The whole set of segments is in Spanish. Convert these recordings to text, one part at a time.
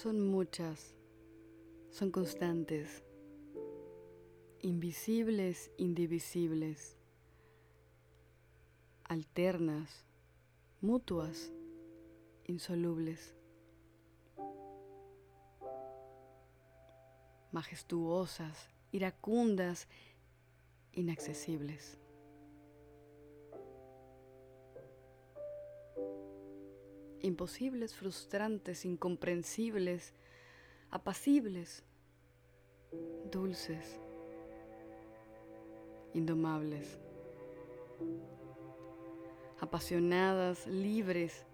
Son muchas, son constantes, invisibles, indivisibles, alternas, mutuas, insolubles, majestuosas, iracundas, inaccesibles. Imposibles, frustrantes, incomprensibles, apacibles, dulces, indomables, apasionadas, libres,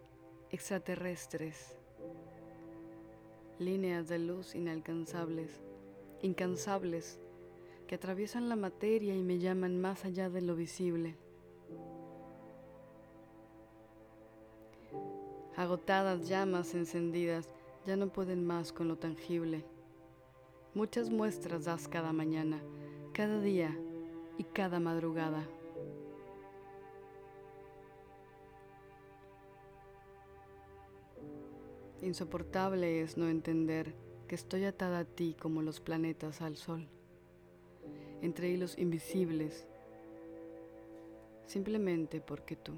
extraterrestres, líneas de luz inalcanzables, incansables, que atraviesan la materia y me llaman más allá de lo visible. Agotadas llamas encendidas ya no pueden más con lo tangible. Muchas muestras das cada mañana, cada día y cada madrugada. Insoportable es no entender que estoy atada a ti como los planetas al sol, entre hilos invisibles, simplemente porque tú.